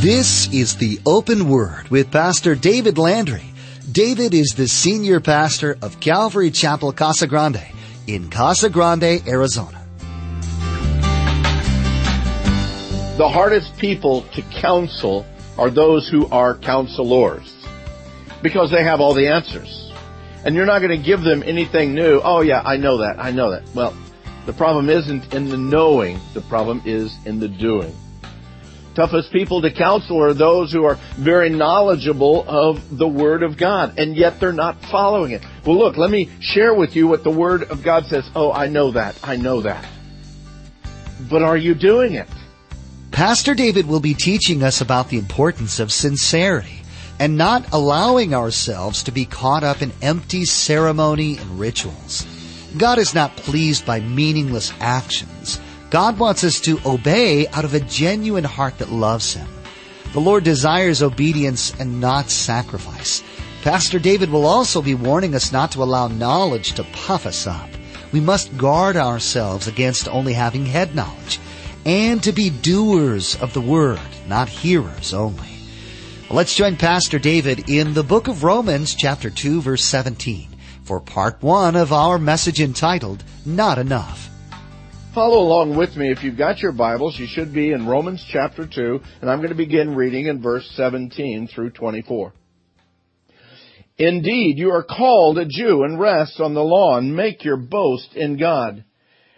This is the Open Word with Pastor David Landry. David is the senior pastor of Calvary Chapel Casa Grande in Casa Grande, Arizona. The hardest people to counsel are those who are counselors because they have all the answers. And you're not going to give them anything new. Oh yeah, I know that. I know that. Well, the problem isn't in the knowing. The problem is in the doing. Toughest people to counsel are those who are very knowledgeable of the Word of God, and yet they're not following it. Well, look, let me share with you what the Word of God says. Oh, I know that. I know that. But are you doing it? Pastor David will be teaching us about the importance of sincerity and not allowing ourselves to be caught up in empty ceremony and rituals. God is not pleased by meaningless actions God wants us to obey out of a genuine heart that loves Him. The Lord desires obedience and not sacrifice. Pastor David will also be warning us not to allow knowledge to puff us up. We must guard ourselves against only having head knowledge and to be doers of the word, not hearers only. Let's join Pastor David in the book of Romans chapter 2 verse 17 for part 1 of our message entitled Not Enough. Follow along with me if you've got your Bibles. You should be in Romans chapter 2, and I'm going to begin reading in verse 17 through 24. Indeed, you are called a Jew and rest on the law and make your boast in God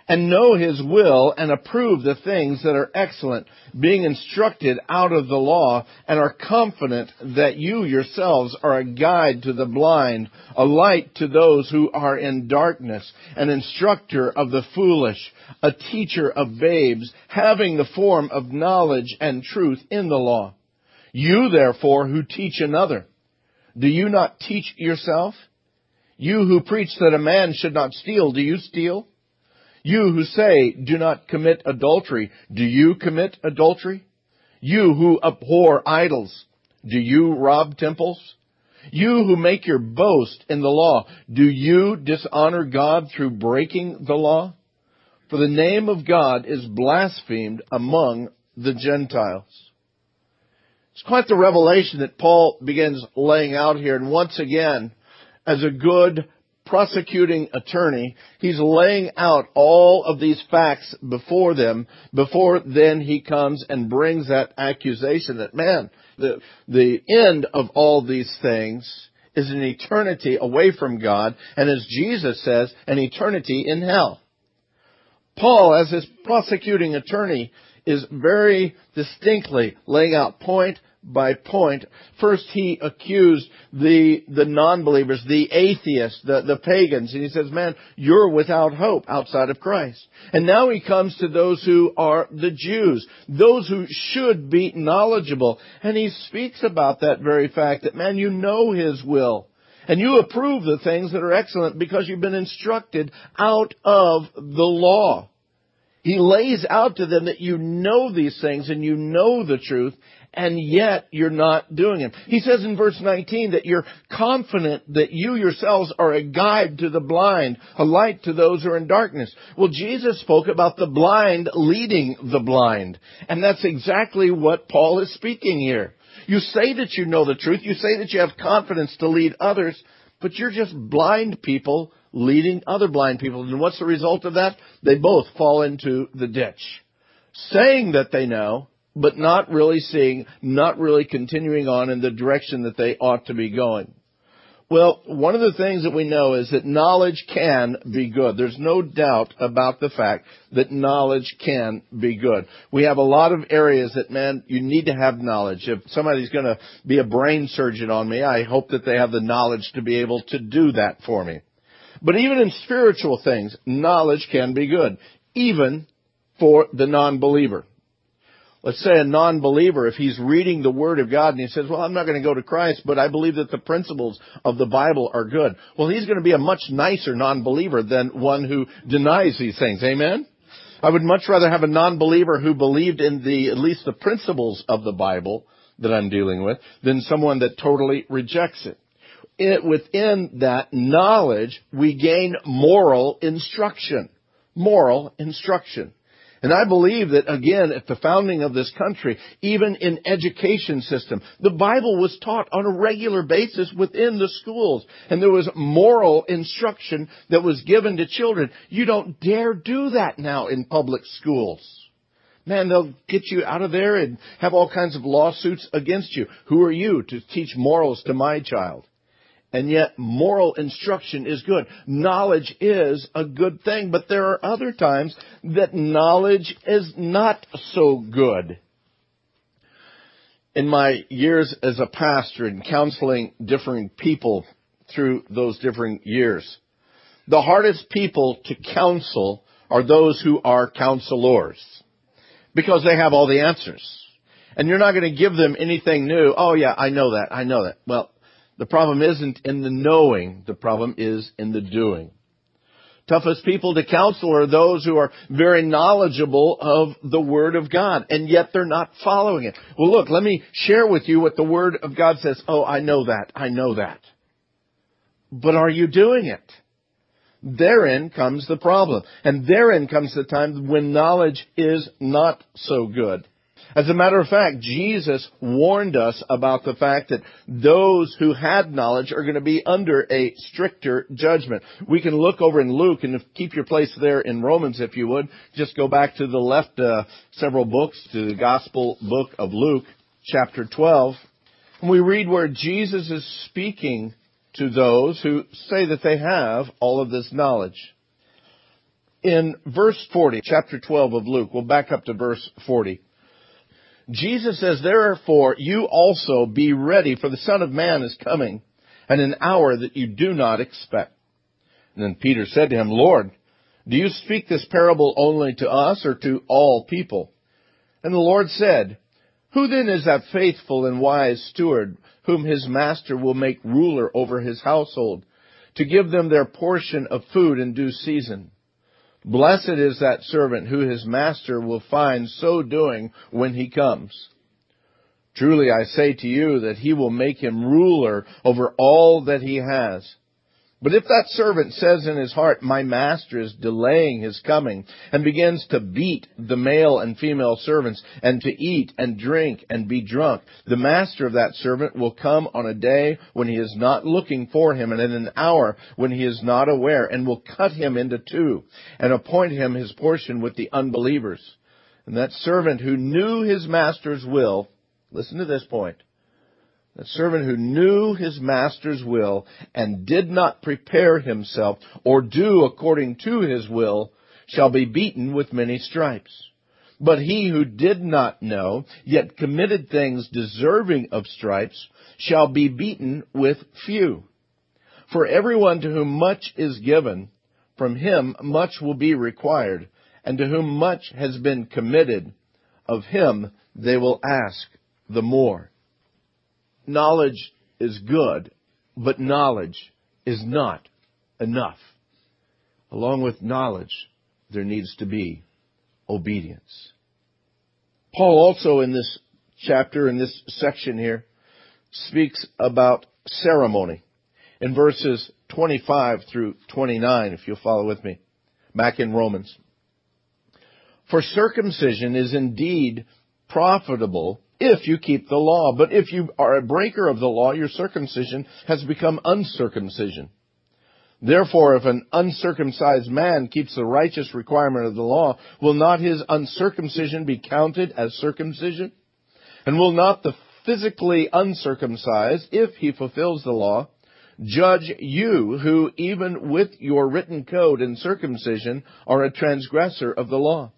and know his will and approve the things that are excellent, being instructed out of the law and are confident that you yourselves are a guide to the blind, a light to those who are in darkness, an instructor of the foolish, a teacher of babes, having the form of knowledge and truth in the law. You therefore who teach another, do you not teach yourself? You who preach that a man should not steal, do you steal? You who say, do not commit adultery, do you commit adultery? You who abhor idols, do you rob temples? You who make your boast in the law, do you dishonor God through breaking the law? For the name of God is blasphemed among the Gentiles. It's quite the revelation that Paul begins laying out here. And once again, as a good prosecuting attorney, he's laying out all of these facts before them before then he comes and brings that accusation that man, the, the end of all these things is an eternity away from God and as Jesus says, an eternity in hell. Paul, as his prosecuting attorney, is very distinctly laying out point by point. First, he accused the, the non-believers, the atheists, the, the pagans, and he says, man, you're without hope outside of Christ. And now he comes to those who are the Jews, those who should be knowledgeable. And he speaks about that very fact that, man, you know his will. And you approve the things that are excellent because you've been instructed out of the law. He lays out to them that you know these things and you know the truth and yet you're not doing it. He says in verse 19 that you're confident that you yourselves are a guide to the blind, a light to those who are in darkness. Well, Jesus spoke about the blind leading the blind. And that's exactly what Paul is speaking here. You say that you know the truth. You say that you have confidence to lead others, but you're just blind people leading other blind people. And what's the result of that? They both fall into the ditch. Saying that they know, but not really seeing, not really continuing on in the direction that they ought to be going. Well, one of the things that we know is that knowledge can be good. There's no doubt about the fact that knowledge can be good. We have a lot of areas that, man, you need to have knowledge. If somebody's going to be a brain surgeon on me, I hope that they have the knowledge to be able to do that for me. But even in spiritual things, knowledge can be good, even for the non-believer let's say a non-believer, if he's reading the Word of God and he says, well, I'm not going to go to Christ, but I believe that the principles of the Bible are good. Well, he's going to be a much nicer non-believer than one who denies these things. Amen? I would much rather have a non-believer who believed in the, at least the principles of the Bible that I'm dealing with than someone that totally rejects it. it within that knowledge, we gain moral instruction. Moral instruction. And I believe that again, at the founding of this country, even in education system, the Bible was taught on a regular basis within the schools. And there was moral instruction that was given to children. You don't dare do that now in public schools. Man, they'll get you out of there and have all kinds of lawsuits against you. Who are you to teach morals to my child? And yet moral instruction is good. Knowledge is a good thing, but there are other times that knowledge is not so good. In my years as a pastor and counseling different people through those different years, the hardest people to counsel are those who are counselors because they have all the answers. And you're not going to give them anything new. Oh yeah, I know that. I know that. Well, the problem isn't in the knowing, the problem is in the doing. Toughest people to counsel are those who are very knowledgeable of the Word of God, and yet they're not following it. Well look, let me share with you what the Word of God says. Oh, I know that, I know that. But are you doing it? Therein comes the problem. And therein comes the time when knowledge is not so good. As a matter of fact, Jesus warned us about the fact that those who had knowledge are going to be under a stricter judgment. We can look over in Luke and keep your place there in Romans if you would. Just go back to the left uh, several books to the Gospel book of Luke, chapter 12. And we read where Jesus is speaking to those who say that they have all of this knowledge. In verse 40, chapter 12 of Luke, we'll back up to verse 40. Jesus says, therefore you also be ready for the Son of Man is coming at an hour that you do not expect. And then Peter said to him, Lord, do you speak this parable only to us or to all people? And the Lord said, Who then is that faithful and wise steward whom his master will make ruler over his household to give them their portion of food in due season? Blessed is that servant who his master will find so doing when he comes. Truly I say to you that he will make him ruler over all that he has. But if that servant says in his heart, my master is delaying his coming, and begins to beat the male and female servants, and to eat and drink and be drunk, the master of that servant will come on a day when he is not looking for him, and in an hour when he is not aware, and will cut him into two, and appoint him his portion with the unbelievers. And that servant who knew his master's will, listen to this point, a servant who knew his master's will and did not prepare himself or do according to his will shall be beaten with many stripes. But he who did not know, yet committed things deserving of stripes, shall be beaten with few. For everyone to whom much is given, from him much will be required, and to whom much has been committed, of him they will ask the more knowledge is good, but knowledge is not enough. Along with knowledge, there needs to be obedience. Paul also in this chapter, in this section here, speaks about ceremony in verses 25 through 29, if you'll follow with me, back in Romans. For circumcision is indeed profitable if you keep the law. But if you are a breaker of the law, your circumcision has become uncircumcision. Therefore, if an uncircumcised man keeps the righteous requirement of the law, will not his uncircumcision be counted as circumcision? And will not the physically uncircumcised, if he fulfills the law, judge you who even with your written code and circumcision are a transgressor of the law?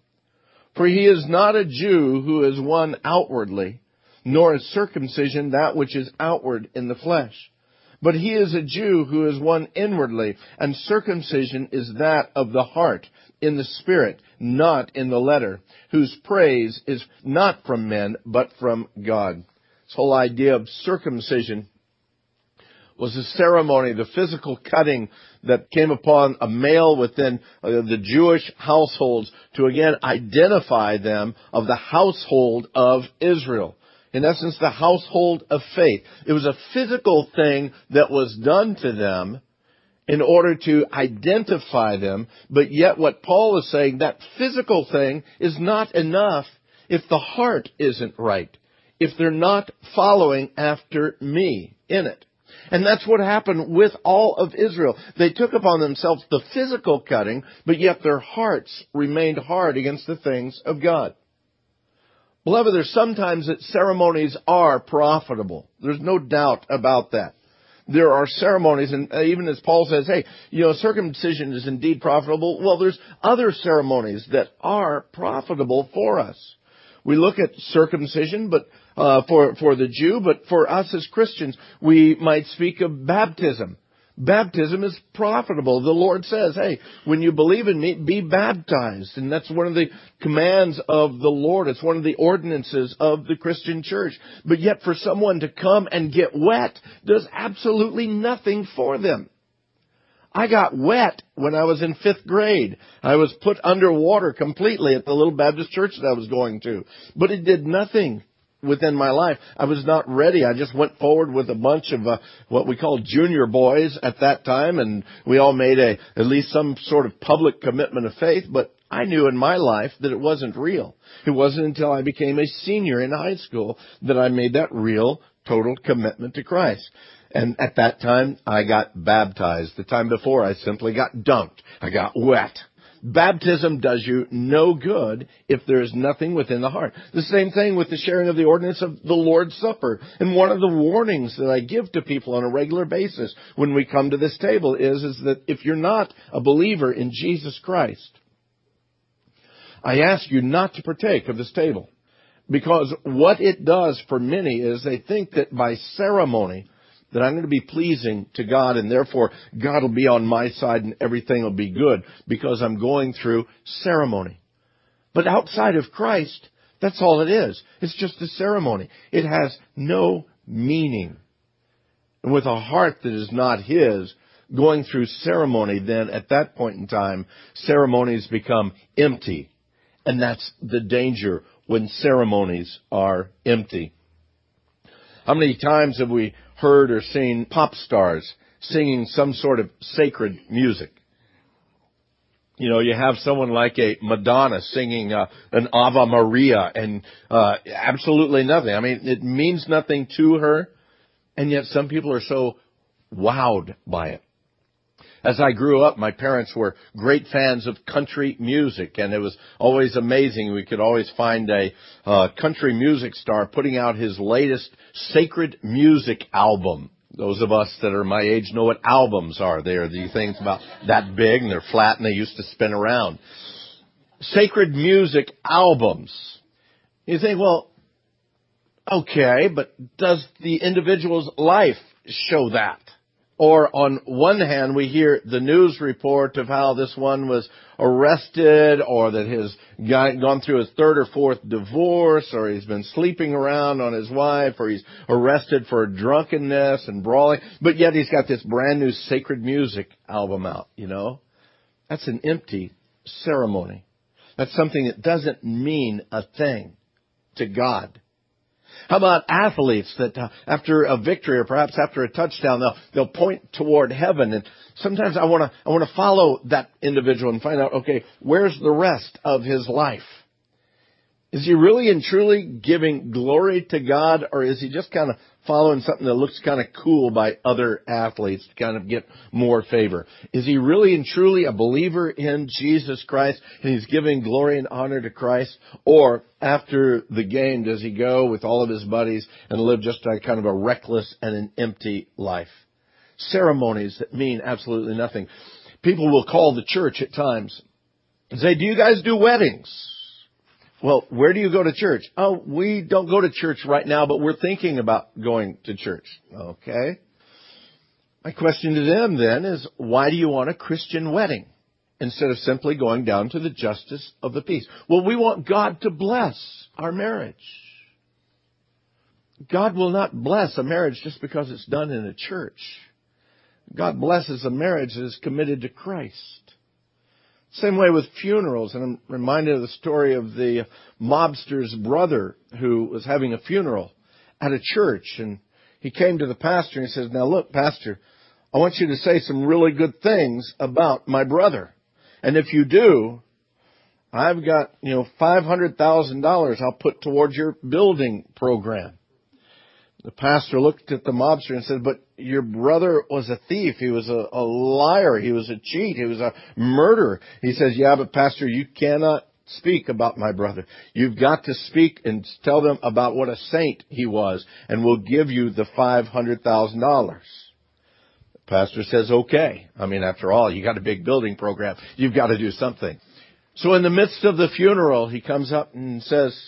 For he is not a Jew who is one outwardly, nor is circumcision that which is outward in the flesh. But he is a Jew who is one inwardly, and circumcision is that of the heart, in the spirit, not in the letter, whose praise is not from men, but from God. This whole idea of circumcision was a ceremony, the physical cutting that came upon a male within uh, the Jewish households to again identify them of the household of Israel. In essence, the household of faith. It was a physical thing that was done to them in order to identify them, but yet what Paul is saying, that physical thing is not enough if the heart isn't right, if they're not following after me in it. And that's what happened with all of Israel. They took upon themselves the physical cutting, but yet their hearts remained hard against the things of God. Beloved, there's sometimes that ceremonies are profitable. There's no doubt about that. There are ceremonies, and even as Paul says, hey, you know, circumcision is indeed profitable. Well, there's other ceremonies that are profitable for us. We look at circumcision, but uh, for for the Jew, but for us as Christians, we might speak of baptism. Baptism is profitable. The Lord says, hey, when you believe in me, be baptized. And that's one of the commands of the Lord. It's one of the ordinances of the Christian church. But yet for someone to come and get wet does absolutely nothing for them. I got wet when I was in fifth grade. I was put underwater completely at the little Baptist church that I was going to. But it did nothing within my life. I was not ready. I just went forward with a bunch of uh, what we called junior boys at that time, and we all made a at least some sort of public commitment of faith. But I knew in my life that it wasn't real. It wasn't until I became a senior in high school that I made that real, total commitment to Christ. And at that time, I got baptized. The time before, I simply got dunked. I got wet. Baptism does you no good if there is nothing within the heart. The same thing with the sharing of the ordinance of the Lord's Supper. And one of the warnings that I give to people on a regular basis when we come to this table is, is that if you're not a believer in Jesus Christ, I ask you not to partake of this table. Because what it does for many is they think that by ceremony, that I'm going to be pleasing to God and therefore God will be on my side and everything will be good because I'm going through ceremony. But outside of Christ, that's all it is. It's just a ceremony. It has no meaning. And with a heart that is not His, going through ceremony, then at that point in time, ceremonies become empty. And that's the danger when ceremonies are empty. How many times have we heard or seen pop stars singing some sort of sacred music. You know, you have someone like a Madonna singing uh, an Ave Maria and uh, absolutely nothing. I mean, it means nothing to her, and yet some people are so wowed by it. As I grew up, my parents were great fans of country music, and it was always amazing. We could always find a uh, country music star putting out his latest sacred music album. Those of us that are my age know what albums are. They are the things about that big, and they're flat, and they used to spin around. Sacred music albums. You think, well, okay, but does the individual's life show that? Or on one hand, we hear the news report of how this one was arrested or that he's gone through his third or fourth divorce or he's been sleeping around on his wife or he's arrested for drunkenness and brawling. But yet he's got this brand new sacred music album out, you know? That's an empty ceremony. That's something that doesn't mean a thing to God. How about athletes that uh, after a victory or perhaps after a touchdown, they'll, they'll point toward heaven. And sometimes I want to, I want to follow that individual and find out, okay, where's the rest of his life? Is he really and truly giving glory to God or is he just kind of following something that looks kind of cool by other athletes to kind of get more favor? Is he really and truly a believer in Jesus Christ and he's giving glory and honor to Christ? Or after the game, does he go with all of his buddies and live just a kind of a reckless and an empty life? Ceremonies that mean absolutely nothing. People will call the church at times and say, do you guys do weddings? Well, where do you go to church? Oh, we don't go to church right now, but we're thinking about going to church. Okay. My question to them then is, why do you want a Christian wedding instead of simply going down to the justice of the peace? Well, we want God to bless our marriage. God will not bless a marriage just because it's done in a church. God blesses a marriage that is committed to Christ. Same way with funerals, and I'm reminded of the story of the mobster's brother who was having a funeral at a church, and he came to the pastor and he says, "Now look, pastor, I want you to say some really good things about my brother. And if you do, I've got, you know, $500,000 I'll put towards your building program. The pastor looked at the mobster and said, but your brother was a thief. He was a, a liar. He was a cheat. He was a murderer. He says, yeah, but pastor, you cannot speak about my brother. You've got to speak and tell them about what a saint he was and we'll give you the $500,000. The pastor says, okay. I mean, after all, you got a big building program. You've got to do something. So in the midst of the funeral, he comes up and says,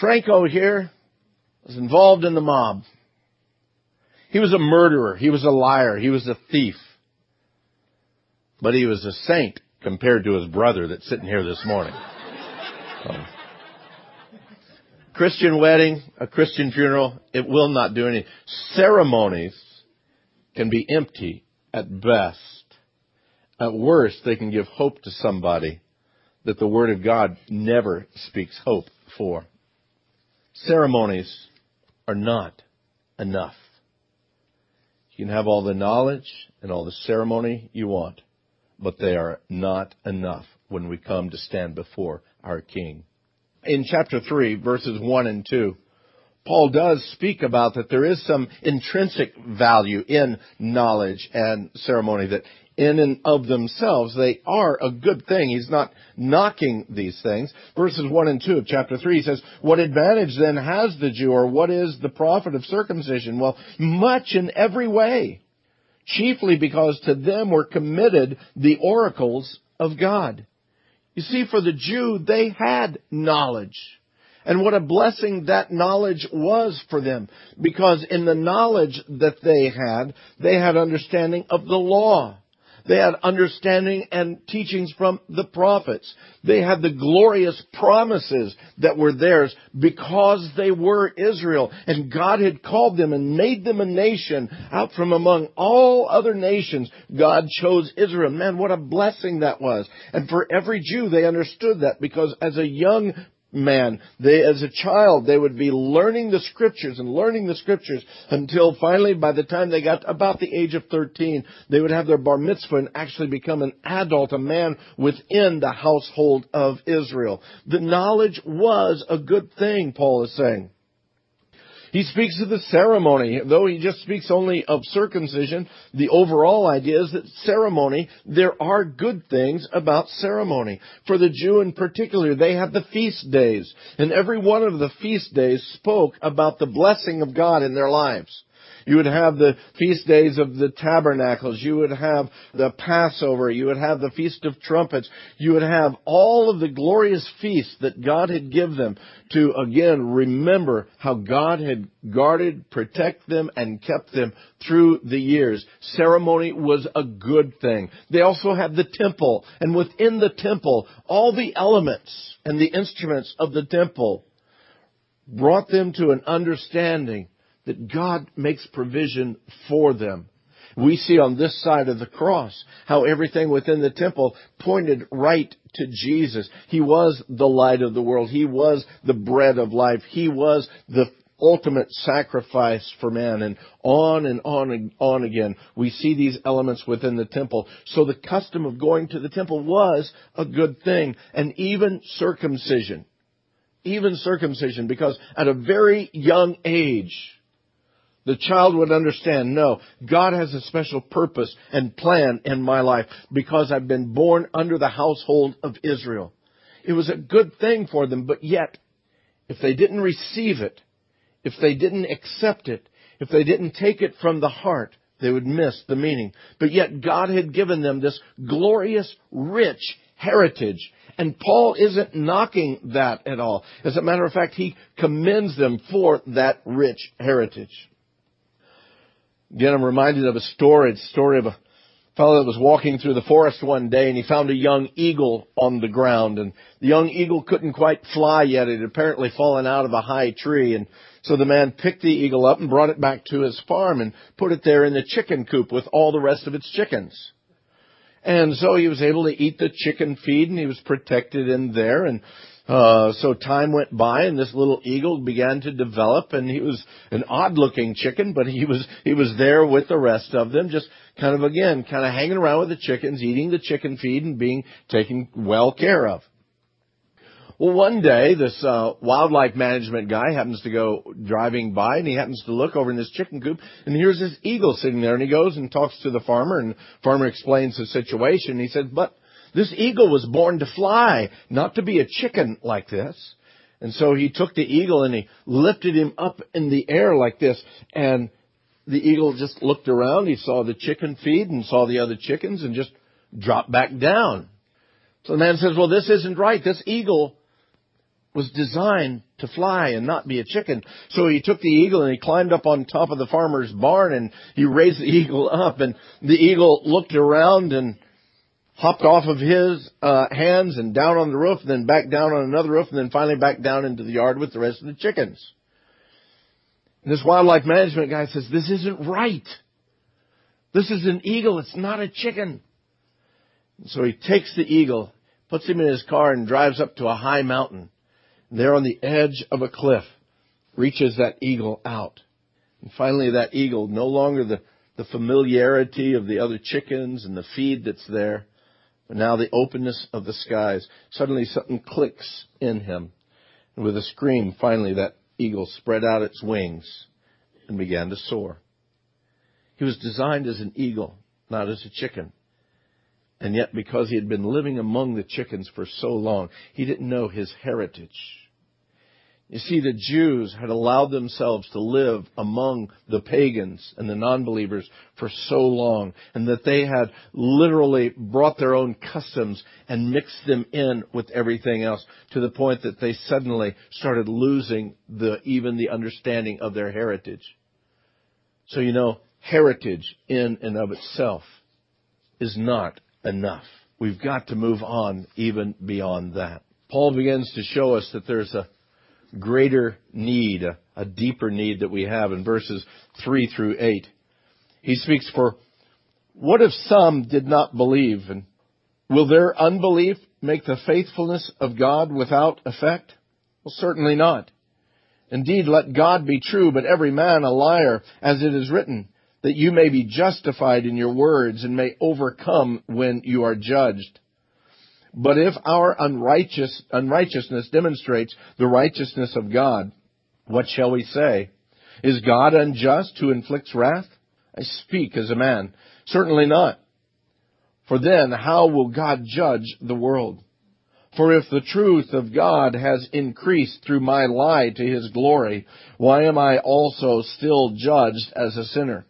Franco here was involved in the mob. He was a murderer. He was a liar. He was a thief. But he was a saint compared to his brother that's sitting here this morning. Um, Christian wedding, a Christian funeral, it will not do any. Ceremonies can be empty at best. At worst, they can give hope to somebody that the Word of God never speaks hope for. Ceremonies are not enough. You can have all the knowledge and all the ceremony you want, but they are not enough when we come to stand before our King. In chapter 3, verses 1 and 2, Paul does speak about that there is some intrinsic value in knowledge and ceremony that in and of themselves, they are a good thing. He's not knocking these things. Verses 1 and 2 of chapter 3 he says, What advantage then has the Jew, or what is the profit of circumcision? Well, much in every way. Chiefly because to them were committed the oracles of God. You see, for the Jew, they had knowledge. And what a blessing that knowledge was for them. Because in the knowledge that they had, they had understanding of the law. They had understanding and teachings from the prophets. They had the glorious promises that were theirs because they were Israel. And God had called them and made them a nation out from among all other nations. God chose Israel. Man, what a blessing that was. And for every Jew, they understood that because as a young man. They, as a child, they would be learning the scriptures and learning the scriptures until finally, by the time they got about the age of 13, they would have their bar mitzvah and actually become an adult, a man within the household of Israel. The knowledge was a good thing, Paul is saying. He speaks of the ceremony, though he just speaks only of circumcision. The overall idea is that ceremony, there are good things about ceremony. For the Jew in particular, they had the feast days, and every one of the feast days spoke about the blessing of God in their lives. You would have the feast days of the tabernacles. You would have the Passover. You would have the Feast of Trumpets. You would have all of the glorious feasts that God had given them to again remember how God had guarded, protected them, and kept them through the years. Ceremony was a good thing. They also had the temple, and within the temple, all the elements and the instruments of the temple brought them to an understanding that God makes provision for them. We see on this side of the cross how everything within the temple pointed right to Jesus. He was the light of the world. He was the bread of life. He was the ultimate sacrifice for man and on and on and on again. We see these elements within the temple. So the custom of going to the temple was a good thing and even circumcision. Even circumcision because at a very young age, the child would understand, no, God has a special purpose and plan in my life because I've been born under the household of Israel. It was a good thing for them, but yet, if they didn't receive it, if they didn't accept it, if they didn't take it from the heart, they would miss the meaning. But yet God had given them this glorious, rich heritage. And Paul isn't knocking that at all. As a matter of fact, he commends them for that rich heritage. Again, I'm reminded of a story, it's a story of a fellow that was walking through the forest one day and he found a young eagle on the ground and the young eagle couldn't quite fly yet. It had apparently fallen out of a high tree and so the man picked the eagle up and brought it back to his farm and put it there in the chicken coop with all the rest of its chickens. And so he was able to eat the chicken feed and he was protected in there and Uh, so time went by and this little eagle began to develop and he was an odd looking chicken, but he was, he was there with the rest of them, just kind of again, kind of hanging around with the chickens, eating the chicken feed and being taken well care of. Well, one day this uh, wildlife management guy happens to go driving by, and he happens to look over in this chicken coop, and here's this eagle sitting there, and he goes and talks to the farmer, and farmer explains the situation. He said, "But this eagle was born to fly, not to be a chicken like this." And so he took the eagle and he lifted him up in the air like this, and the eagle just looked around. He saw the chicken feed and saw the other chickens, and just dropped back down. So the man says, "Well, this isn't right. This eagle." was designed to fly and not be a chicken. So he took the eagle and he climbed up on top of the farmer's barn and he raised the eagle up and the eagle looked around and hopped off of his uh, hands and down on the roof and then back down on another roof and then finally back down into the yard with the rest of the chickens. And this wildlife management guy says, this isn't right. This is an eagle. It's not a chicken. And so he takes the eagle, puts him in his car and drives up to a high mountain there on the edge of a cliff, reaches that eagle out. And finally that eagle, no longer the, the familiarity of the other chickens and the feed that's there, but now the openness of the skies. Suddenly something clicks in him. And with a scream, finally that eagle spread out its wings and began to soar. He was designed as an eagle, not as a chicken. And yet, because he had been living among the chickens for so long, he didn't know his heritage. You see, the Jews had allowed themselves to live among the pagans and the non-believers for so long, and that they had literally brought their own customs and mixed them in with everything else to the point that they suddenly started losing the, even the understanding of their heritage. So you know, heritage in and of itself is not enough. We've got to move on even beyond that. Paul begins to show us that there's a greater need, a, deeper need that we have in verses 3 through 8. He speaks for, what if some did not believe? And will their unbelief make the faithfulness of God without effect? Well, certainly not. Indeed, let God be true, but every man a liar, as it is written, that you may be justified in your words and may overcome when you are judged. But if our unrighteous, unrighteousness demonstrates the righteousness of God, what shall we say? Is God unjust who inflicts wrath? I speak as a man. Certainly not. For then how will God judge the world? For if the truth of God has increased through my lie to his glory, why am I also still judged as a sinner?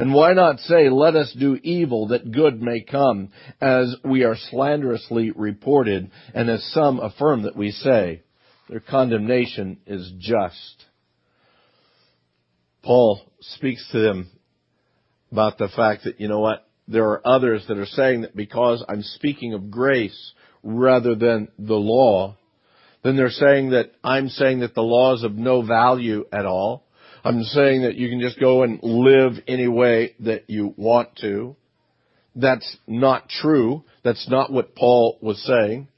And why not say, let us do evil that good may come, as we are slanderously reported, and as some affirm that we say. Their condemnation is just. Paul speaks to them about the fact that, you know what, there are others that are saying that because I'm speaking of grace rather than the law, then they're saying that I'm saying that the law is of no value at all. I'm saying that you can just go and live any way that you want to. That's not true. That's not what Paul was saying.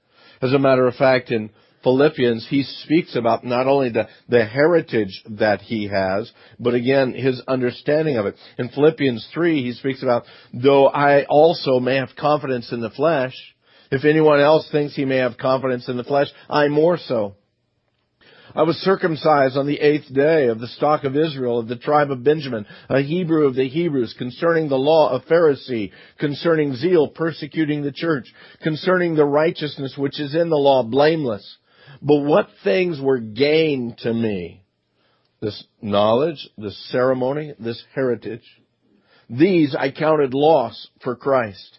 As a matter of fact, in Philippians, he speaks about not only the, the heritage that he has, but again, his understanding of it. In Philippians 3, he speaks about, though I also may have confidence in the flesh, if anyone else thinks he may have confidence in the flesh, I more so. I was circumcised on the eighth day of the stock of Israel, of the tribe of Benjamin, a Hebrew of the Hebrews, concerning the law of Pharisee, concerning zeal, persecuting the church, concerning the righteousness which is in the law, blameless. But what things were gained to me? This knowledge, this ceremony, this heritage. These I counted loss for Christ.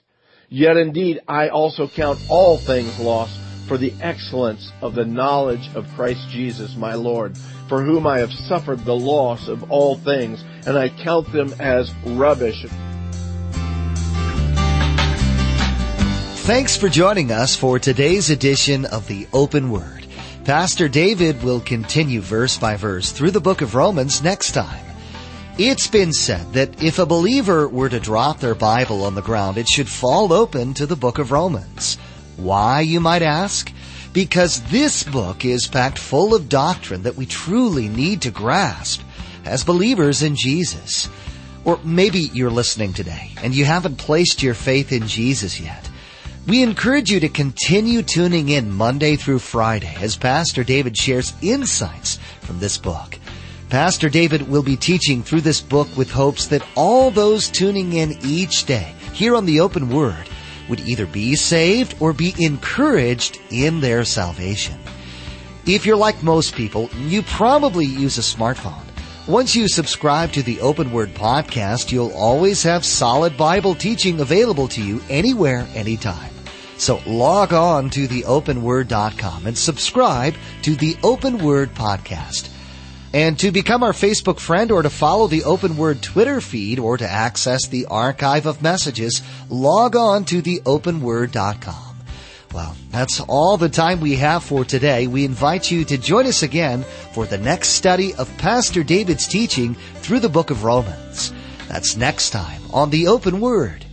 Yet indeed I also count all things lost for the excellence of the knowledge of Christ Jesus my Lord, for whom I have suffered the loss of all things, and I count them as rubbish. Thanks for joining us for today's edition of the Open Word. Pastor David will continue verse by verse through the book of Romans next time. It's been said that if a believer were to drop their Bible on the ground, it should fall open to the book of Romans. Why, you might ask? because this book is packed full of doctrine that we truly need to grasp as believers in Jesus. Or maybe you're listening today and you haven't placed your faith in Jesus yet. We encourage you to continue tuning in Monday through Friday as Pastor David shares insights from this book. Pastor David will be teaching through this book with hopes that all those tuning in each day here on the open word would either be saved or be encouraged in their salvation. If you're like most people, you probably use a smartphone. Once you subscribe to the Open Word podcast, you'll always have solid Bible teaching available to you anywhere, anytime. So log on to theopenword.com and subscribe to the Open Word podcast. And to become our Facebook friend or to follow the Open Word Twitter feed or to access the archive of messages, log on to theopenword.com. Well, that's all the time we have for today. We invite you to join us again for the next study of Pastor David's teaching through the book of Romans. That's next time on the Open Word.